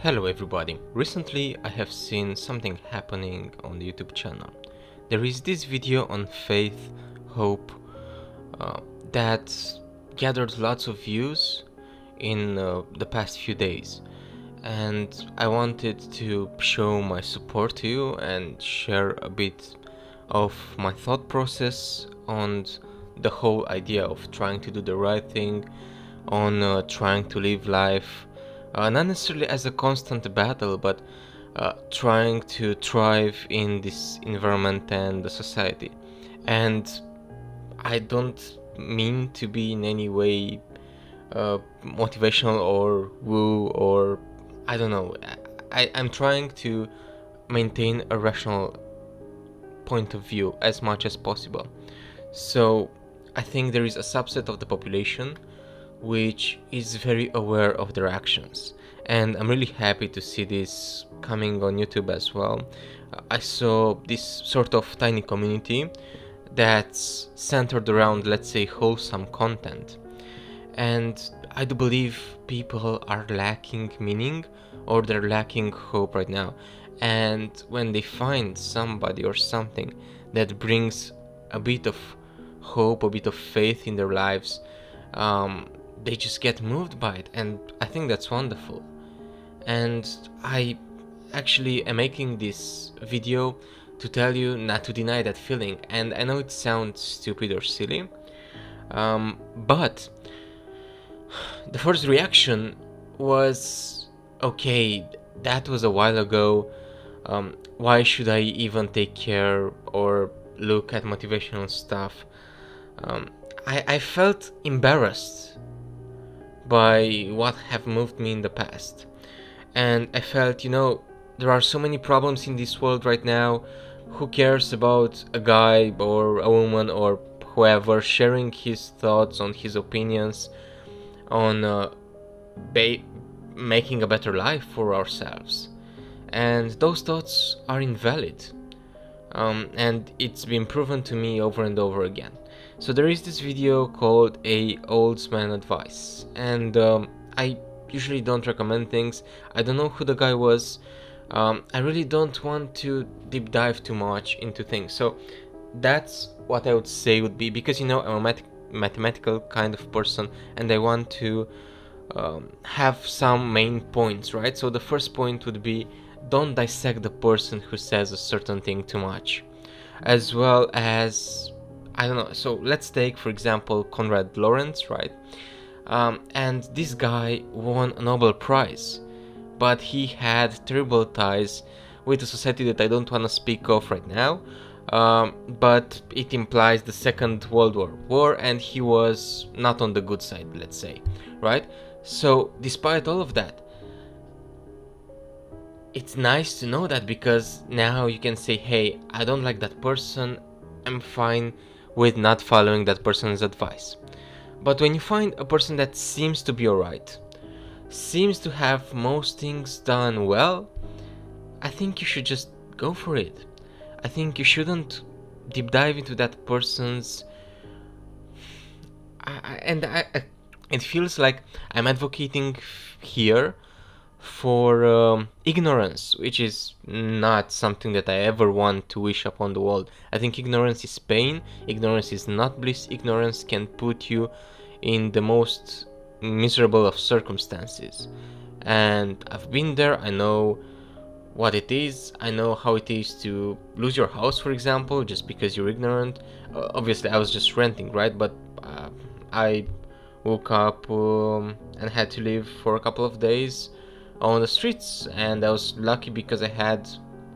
Hello everybody. Recently I have seen something happening on the YouTube channel. There is this video on faith, hope, uh, that gathered lots of views in uh, the past few days. And I wanted to show my support to you and share a bit of my thought process on the whole idea of trying to do the right thing, on uh, trying to live life uh, not necessarily as a constant battle, but uh, trying to thrive in this environment and the society. And I don't mean to be in any way uh, motivational or woo or I don't know. I, I'm trying to maintain a rational point of view as much as possible. So I think there is a subset of the population which is very aware of their actions. And I'm really happy to see this coming on YouTube as well. I saw this sort of tiny community that's centered around, let's say, wholesome content. And I do believe people are lacking meaning or they're lacking hope right now. And when they find somebody or something that brings a bit of hope, a bit of faith in their lives, um, they just get moved by it and i think that's wonderful. And i actually am making this video to tell you not to deny that feeling and i know it sounds stupid or silly um, but the first reaction was okay that was a while ago um, why should i even take care or look at motivational stuff? Um, I, I felt embarrassed by what have moved me in the past. And I felt, you know, there are so many problems in this world right now. Who cares about a guy or a woman or whoever sharing his thoughts on his opinions on uh, ba- making a better life for ourselves? And those thoughts are invalid. Um, and it's been proven to me over and over again. So there is this video called a old man advice and um, I usually don't recommend things. I don't know who the guy was. Um, I really don't want to deep dive too much into things. So that's what I would say would be because you know I'm a math- mathematical kind of person and I want to um, have some main points, right? So the first point would be don't dissect the person who says a certain thing too much, as well as I don't know. So let's take, for example, Konrad Lorenz, right? Um, and this guy won a Nobel Prize, but he had terrible ties with a society that I don't want to speak of right now. Um, but it implies the Second World War war, and he was not on the good side, let's say, right? So, despite all of that, it's nice to know that because now you can say, hey, I don't like that person, I'm fine with not following that person's advice. But when you find a person that seems to be alright, seems to have most things done well, I think you should just go for it. I think you shouldn't deep dive into that person's. I, and I, it feels like I'm advocating here for um, ignorance, which is not something that I ever want to wish upon the world. I think ignorance is pain, ignorance is not bliss, ignorance can put you in the most miserable of circumstances. And I've been there, I know what it is, I know how it is to lose your house, for example, just because you're ignorant. Uh, obviously, I was just renting, right? But uh, I woke up um, and had to leave for a couple of days on the streets and i was lucky because i had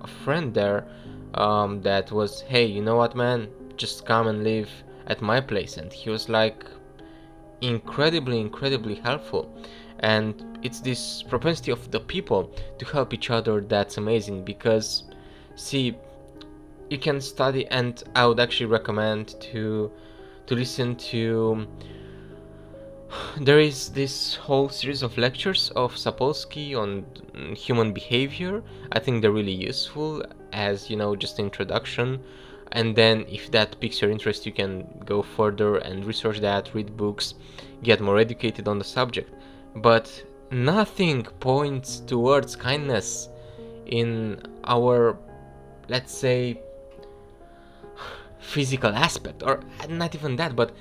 a friend there um, that was hey you know what man? Just come and live at my place. And he was like incredibly incredibly helpful. And it's this propensity of the people to help each other that's amazing because see you can study and i would actually recommend to to listen to there is this whole series of lectures of Sapolsky on mm, human behavior. I think they're really useful as, you know, just introduction. And then if that piques your interest, you can go further and research that, read books, get more educated on the subject. But nothing points towards kindness in our, let's say, physical aspect, or not even that, but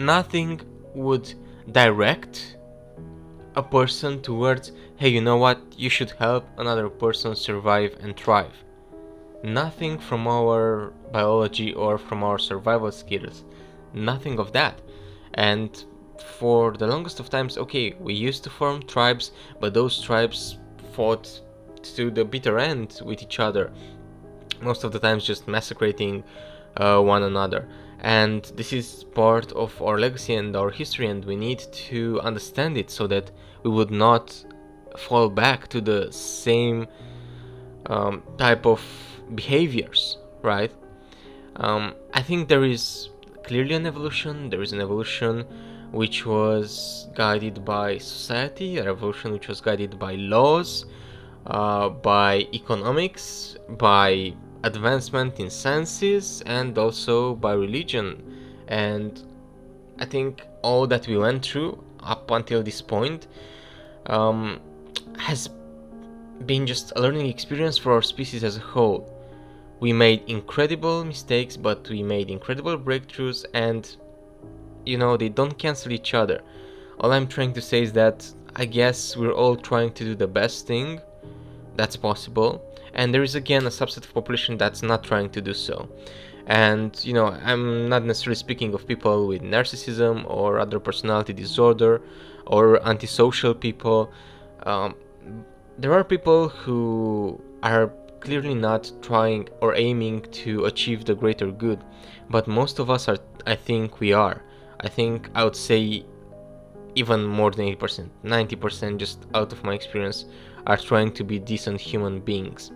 nothing would direct a person towards, hey, you know what, you should help another person survive and thrive. Nothing from our biology or from our survival skills. Nothing of that. And for the longest of times, okay, we used to form tribes, but those tribes fought to the bitter end with each other. Most of the times, just massacring uh, one another. And this is part of our legacy and our history, and we need to understand it so that we would not fall back to the same um, type of behaviors, right? Um, I think there is clearly an evolution. There is an evolution which was guided by society, a revolution which was guided by laws, uh, by economics, by advancement in sciences, and also by religion. And I think all that we went through up until this point um, has been just a learning experience for our species as a whole. We made incredible mistakes, but we made incredible breakthroughs, and you know, they don't cancel each other. All I'm trying to say is that I guess we're all trying to do the best thing that's possible, and there is again a subset of population that's not trying to do so. And you know, I'm not necessarily speaking of people with narcissism or other personality disorder or antisocial people. Um, there are people who are clearly not trying or aiming to achieve the greater good, but most of us are, I think, we are. I think I would say even more than 80%, 90% just out of my experience are trying to be decent human beings.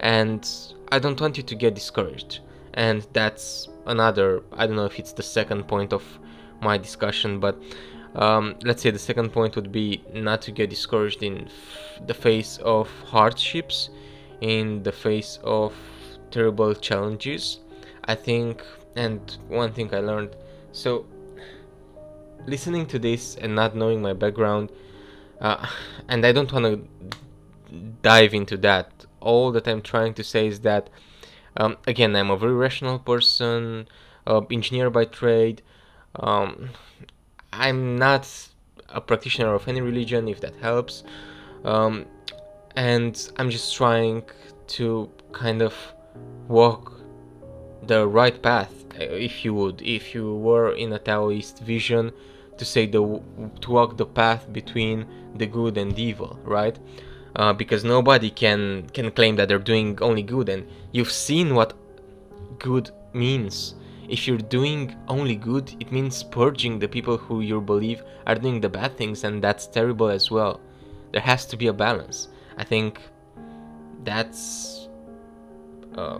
And I don't want you to get discouraged. And that's another, I don't know if it's the second point of my discussion, but um, let's say the second point would be not to get discouraged in f- the face of hardships, in the face of terrible challenges. I think, and one thing I learned so listening to this and not knowing my background, uh, and I don't want to dive into that. All that I'm trying to say is that, um, again, I'm a very rational person, uh, engineer by trade. Um, I'm not a practitioner of any religion, if that helps. Um, and I'm just trying to kind of walk the right path, if you would, if you were in a Taoist vision, to say the to walk the path between the good and evil, right? Uh, because nobody can can claim that they're doing only good, and you've seen what good means. If you're doing only good, it means purging the people who you believe are doing the bad things, and that's terrible as well. There has to be a balance. I think that's uh,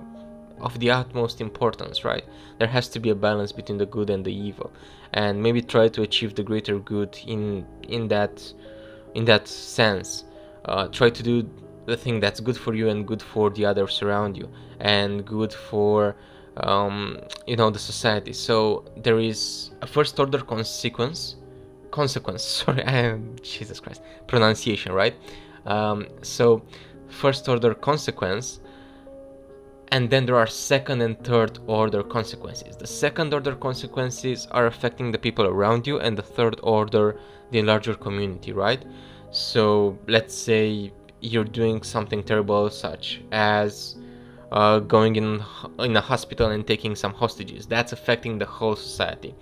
of the utmost importance, right? There has to be a balance between the good and the evil, and maybe try to achieve the greater good in in that in that sense. Uh, try to do the thing that's good for you and good for the others around you, and good for um, you know the society. So there is a first order consequence. Consequence. Sorry, am Jesus Christ. Pronunciation, right? Um, so first order consequence and then there are second and third order consequences. The second order consequences are affecting the people around you, and the third order, the larger community, right? So let's say you're doing something terrible, such as uh, going in in a hospital and taking some hostages. That's affecting the whole society.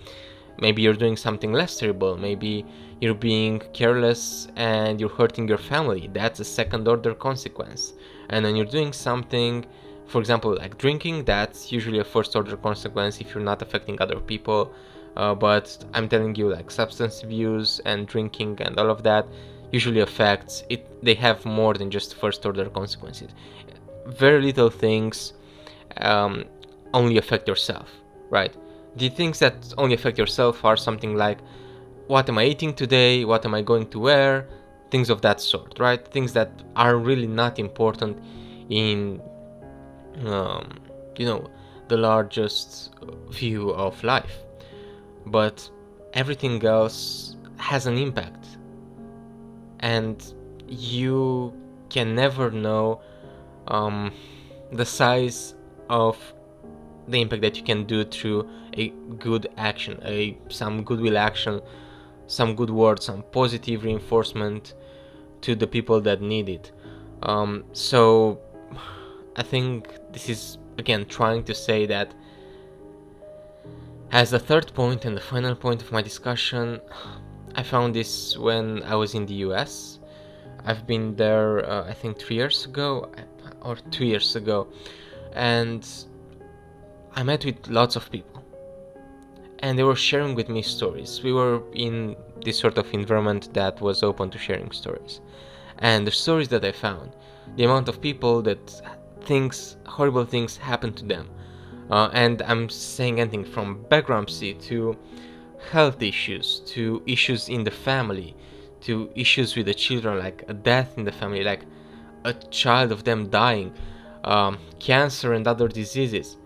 Maybe you're doing something less terrible. Maybe you're being careless and you're hurting your family. That's a second order consequence. And then you're doing something for example like drinking that's usually a first order consequence if you're not affecting other people. Uh, but i'm telling you like substance abuse and drinking and all of that usually affects it. They have more than just first order consequences. Very little things um, only affect yourself right? The things that only affect yourself are something like what am i eating today? What am i going to wear? Things of that sort right? Things that are really not important in um, you know, the largest view of life. But everything else has an impact. and you can never know um, the size of the impact that you can do through a good action, a some goodwill action, some good words, some positive reinforcement to the people that need it. Um, so I think this is again trying to say that as the third point and the final point of my discussion, I found this when I was in the US. I've been there, uh, I think, three years ago or two years ago, and I met with lots of people, and they were sharing with me stories. We were in this sort of environment that was open to sharing stories, and the stories that I found, the amount of people that things, horrible things happen to them, uh, and I'm saying anything from bankruptcy to health issues to issues in the family to issues with the children like a death in the family like a child of them dying um, cancer and other diseases.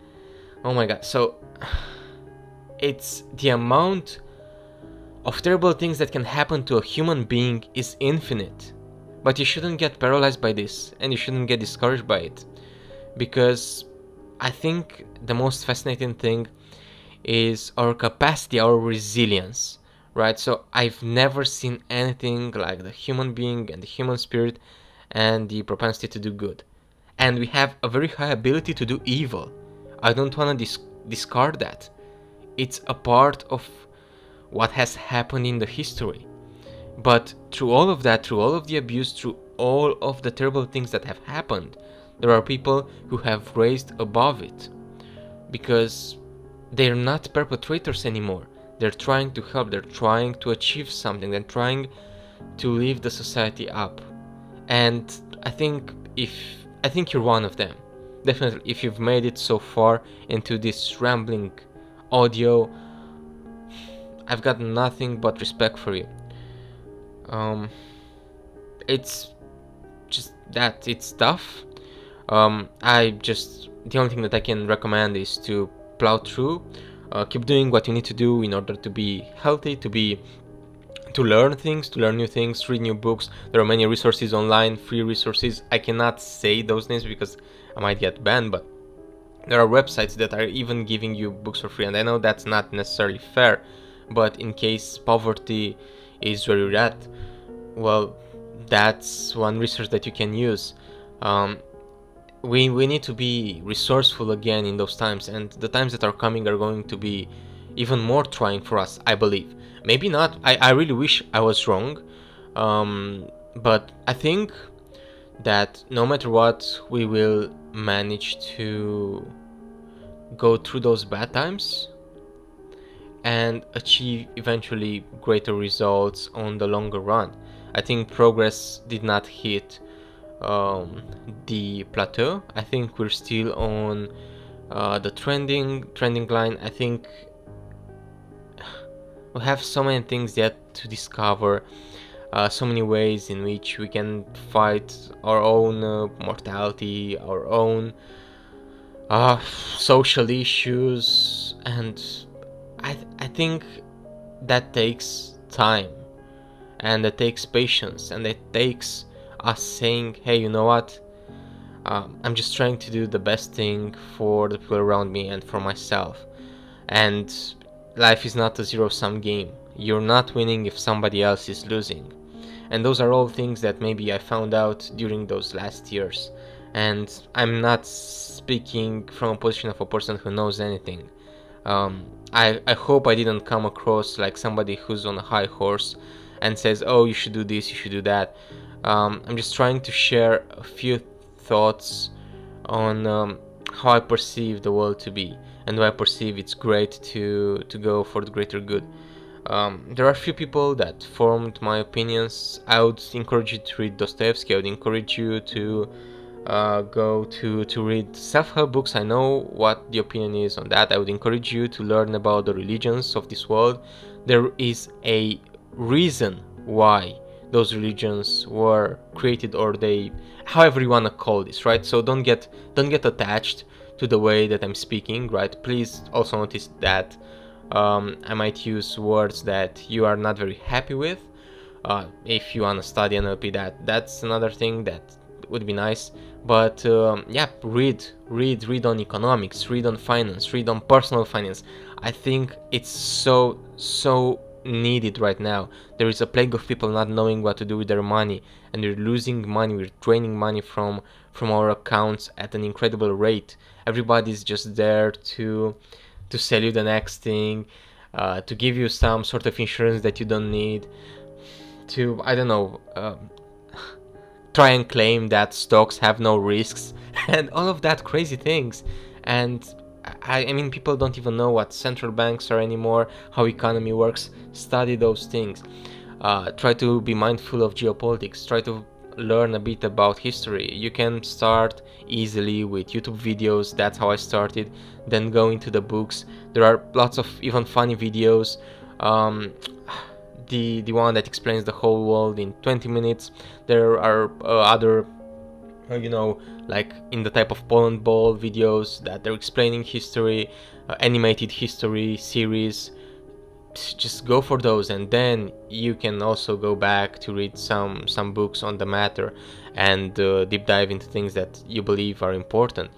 Oh my god. So it's the amount of terrible things that can happen to a human being is infinite. But you shouldn't get paralyzed by this and you shouldn't get discouraged by it because i think the most fascinating thing is our capacity, our resilience, right? So I've never seen anything like the human being and the human spirit and the propensity to do good. And we have a very high ability to do evil. I don't want to dis- discard that. It's a part of what has happened in the history. But through all of that, through all of the abuse, through all of the terrible things that have happened, there are people who have raised above it. Because they're not perpetrators anymore. They're trying to help, they're trying to achieve something, they're trying to lift the society up. And I think if I think you're one of them. Definitely if you've made it so far into this rambling audio, I've got nothing but respect for you. Um it's just that it's tough. Um I just the only thing that I can recommend is to plow through uh, keep doing what you need to do in order to be healthy to be to learn things to learn new things read new books. There are many resources online free resources. I cannot say those names because i might get banned but there are websites that are even giving you books for free and i know that's not necessarily fair but in case poverty is where you're at well that's one resource that you can use. Um, we we need to be resourceful again in those times and the times that are coming are going to be even more trying for us i believe. Maybe not. I, I really wish i was wrong um, but i think that no matter what we will manage to go through those bad times and achieve eventually greater results on the longer run. I think progress did not hit um, the plateau. I think we're still on uh, the trending trending line. I think we have so many things yet to discover. Uh, so many ways in which we can fight our own uh, mortality, our own uh, social issues, and I, th- I think that takes time, and it takes patience, and it takes us saying, hey, you know what? Um, I'm just trying to do the best thing for the people around me and for myself. And life is not a zero sum game. You're not winning if somebody else is losing. And those are all things that maybe I found out during those last years. And I'm not speaking from a position of a person who knows anything. Um, I, I hope I didn't come across like somebody who's on a high horse and says, oh, you should do this, you should do that. Um, I'm just trying to share a few thoughts on um, how I perceive the world to be and why I perceive it's great to to go for the greater good. Um, there are a few people that formed my opinions. I would encourage you to read Dostoevsky. I would encourage you to uh, go to to read self-help books. I know what the opinion is on that. I would encourage you to learn about the religions of this world. There is a reason why those religions were created or they however you want to call this right? So don't get don't get attached to the way that i'm speaking right? Please also notice that um, i might use words that you are not very happy with. Uh, if you want to study NLP that that's another thing that would be nice. But um, yeah read read read on economics read on finance read on personal finance. I think it's so so needed right now. There is a plague of people not knowing what to do with their money and we're losing money we're draining money from from our accounts at an incredible rate. Everybody's just there to to sell you the next thing uh, to give you some sort of insurance that you don't need to i don't know uh, try and claim that stocks have no risks and all of that crazy things. And I, I, mean people don't even know what central banks are anymore how economy works. Study those things. Uh, try to be mindful of geopolitics. Try to learn a bit about history. You can start easily with youtube videos. That's how i started. Then go into the books. There are lots of even funny videos. Um, the the one that explains the whole world in 20 minutes. There are uh, other uh, you know like in the type of Poland ball videos that they're explaining history uh, animated history series just go for those. And then you can also go back to read some some books on the matter and uh, deep dive into things that you believe are important.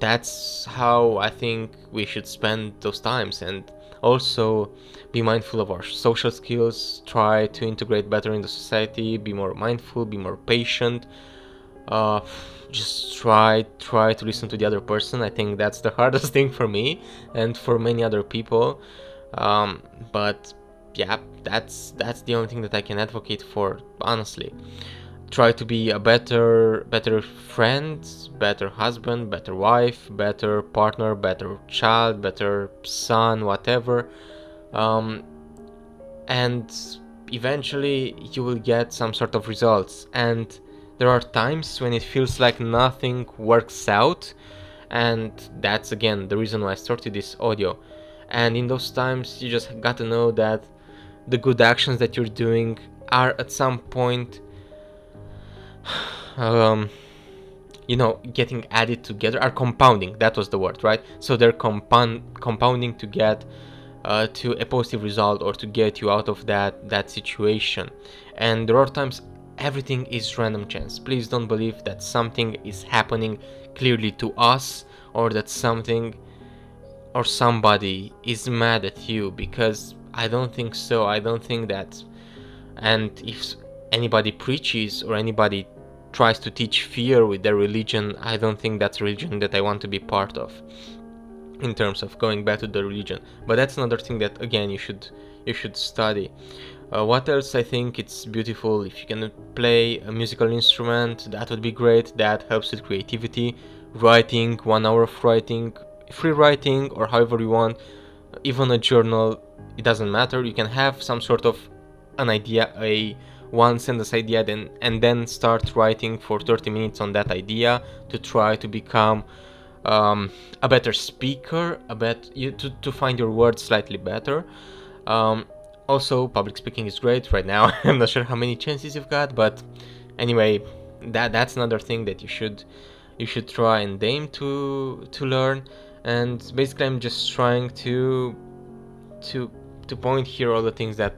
That's how i think we should spend those times. And also be mindful of our social skills. Try to integrate better in the society. Be more mindful. Be more patient uh, just try try to listen to the other person. I think that's the hardest thing for me and for many other people. Um, but yeah that's that's the only thing that i can advocate for honestly. Try to be a better better friend better husband better wife better partner better child better son whatever. Um, and eventually you will get some sort of results. And there are times when it feels like nothing works out and that's again the reason why i started this audio. And in those times you just got to know that the good actions that you're doing are at some point um, you know getting added together are compounding. That was the word right? So they're compound compounding to get uh, to a positive result or to get you out of that that situation. And there are times everything is random chance please don't believe that something is happening clearly to us or that something or somebody is mad at you because i don't think so i don't think that and if anybody preaches or anybody tries to teach fear with their religion, I don't think that's religion that I want to be part of in terms of going back to the religion. But that's another thing that again you should you should study. Uh, what else? I think it's beautiful if you can play a musical instrument. That would be great. That helps with creativity. Writing, one hour of writing, free writing, or however you want. Even a journal, it doesn't matter. You can have some sort of an idea, a one sentence idea then and then start writing for 30 minutes on that idea to try to become um, a better speaker a bet you to, to find your words slightly better um, also public speaking is great right now i'm not sure how many chances you've got but anyway that that's another thing that you should you should try and aim to to learn and basically i'm just trying to to to point here all the things that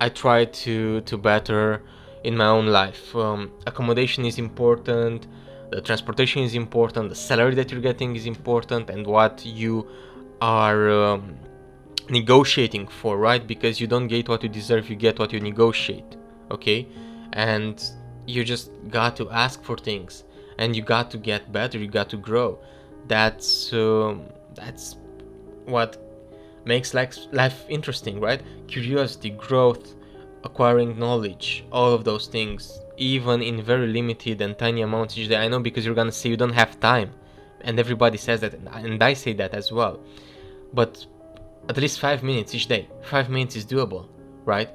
I try to to better in my own life. Um, accommodation is important, the transportation is important, the salary that you're getting is important, and what you are um, negotiating for, right? Because you don't get what you deserve, you get what you negotiate, okay? And you just got to ask for things, and you got to get better, you got to grow. That's um, that's what makes life, life interesting, right? Curiosity, growth, acquiring knowledge, all of those things, even in very limited and tiny amounts each day. I know because you're gonna say you don't have time, and everybody says that, and I say that as well. But at least five minutes each day, five minutes is doable, right?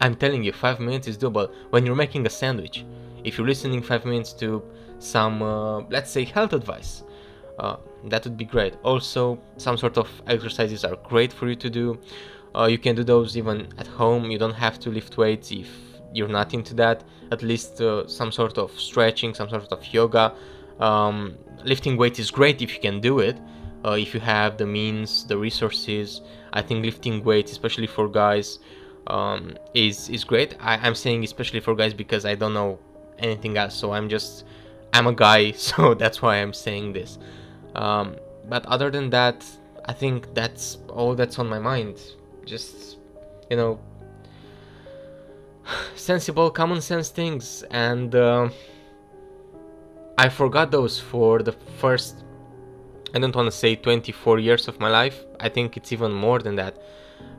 I'm telling you, five minutes is doable. When you're making a sandwich, if you're listening five minutes to some, uh, let's say, health advice, uh, that would be great. Also, some sort of exercises are great for you to do. Uh, you can do those even at home. You don't have to lift weights if you're not into that. At least uh, some sort of stretching, some sort of yoga. Um, lifting weight is great if you can do it. Uh, if you have the means, the resources. I think lifting weights, especially for guys, um, is is great. I, I'm saying especially for guys because I don't know anything else, so I'm just I'm a guy, so that's why I'm saying this. Um, but other than that, I think that's all that's on my mind. Just you know, sensible, common sense things, and uh, I forgot those for the first. I don't want to say 24 years of my life. I think it's even more than that.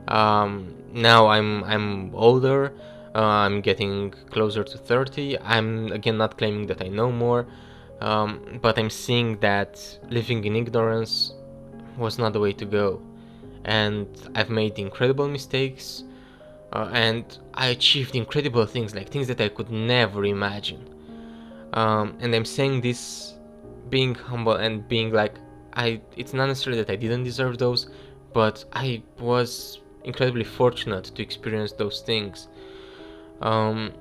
Um, now I'm I'm older. Uh, I'm getting closer to 30. I'm again not claiming that I know more, um, but I'm seeing that living in ignorance was not the way to go. And I've made incredible mistakes, uh, and I achieved incredible things, like things that I could never imagine. Um, and I'm saying this being humble and being like, I. It's not necessarily that I didn't deserve those, but I was incredibly fortunate to experience those things. Um,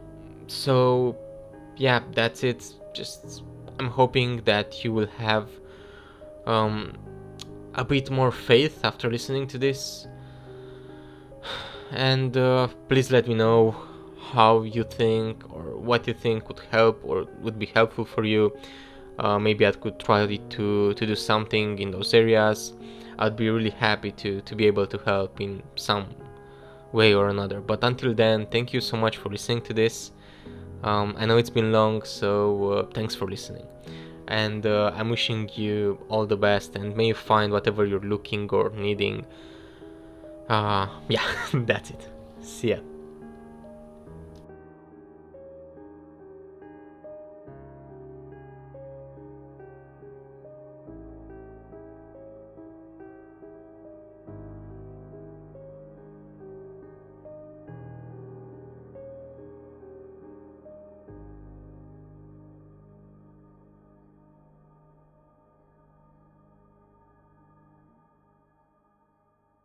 so, yeah, that's it. Just I'm hoping that you will have um, a bit more faith after listening to this. And uh, please let me know how you think or what you think would help or would be helpful for you. Uh, maybe I could try to, to do something in those areas. I'd be really happy to, to be able to help in some way or another. But until then, thank you so much for listening to this. Um, I know it's been long, so uh, thanks for listening. And uh, I'm wishing you all the best, and may you find whatever you're looking or needing. Uh, yeah, that's it. See ya.